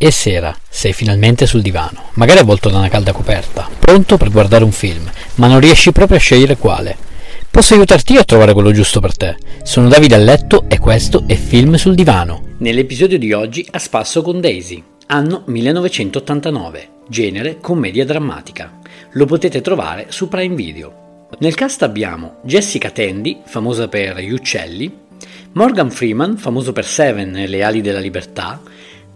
E sera, sei finalmente sul divano, magari avvolto da una calda coperta, pronto per guardare un film, ma non riesci proprio a scegliere quale. Posso aiutarti a trovare quello giusto per te. Sono Davide a letto e questo è Film sul divano. Nell'episodio di oggi a spasso con Daisy, anno 1989, genere commedia drammatica. Lo potete trovare su Prime Video. Nel cast abbiamo Jessica Tandy, famosa per Gli Uccelli, Morgan Freeman, famoso per Seven e Le ali della libertà,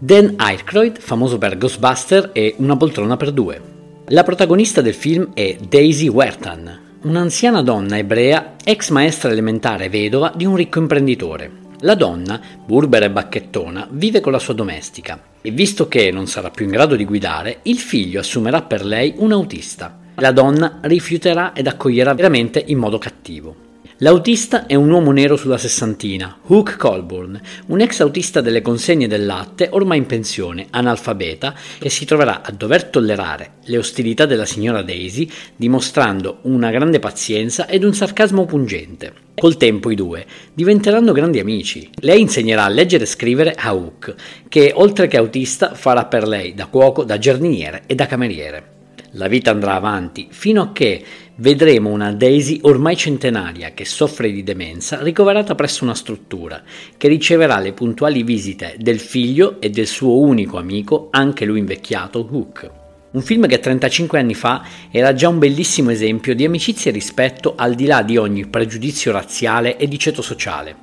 Dan Aykroyd, famoso per Ghostbuster e Una poltrona per due. La protagonista del film è Daisy Wertan, un'anziana donna ebrea, ex maestra elementare vedova di un ricco imprenditore. La donna, burbera e bacchettona, vive con la sua domestica e visto che non sarà più in grado di guidare, il figlio assumerà per lei un autista. La donna rifiuterà ed accoglierà veramente in modo cattivo. L'autista è un uomo nero sulla sessantina, Hook Colburn, un ex autista delle consegne del latte, ormai in pensione, analfabeta, che si troverà a dover tollerare le ostilità della signora Daisy, dimostrando una grande pazienza ed un sarcasmo pungente. Col tempo i due diventeranno grandi amici. Lei insegnerà a leggere e scrivere a Hook, che oltre che autista farà per lei da cuoco, da giardiniere e da cameriere. La vita andrà avanti fino a che vedremo una Daisy ormai centenaria che soffre di demenza ricoverata presso una struttura che riceverà le puntuali visite del figlio e del suo unico amico, anche lui invecchiato, Hook. Un film che 35 anni fa era già un bellissimo esempio di amicizia e rispetto al di là di ogni pregiudizio razziale e di ceto sociale.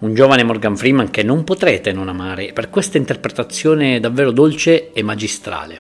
Un giovane Morgan Freeman che non potrete non amare per questa interpretazione davvero dolce e magistrale.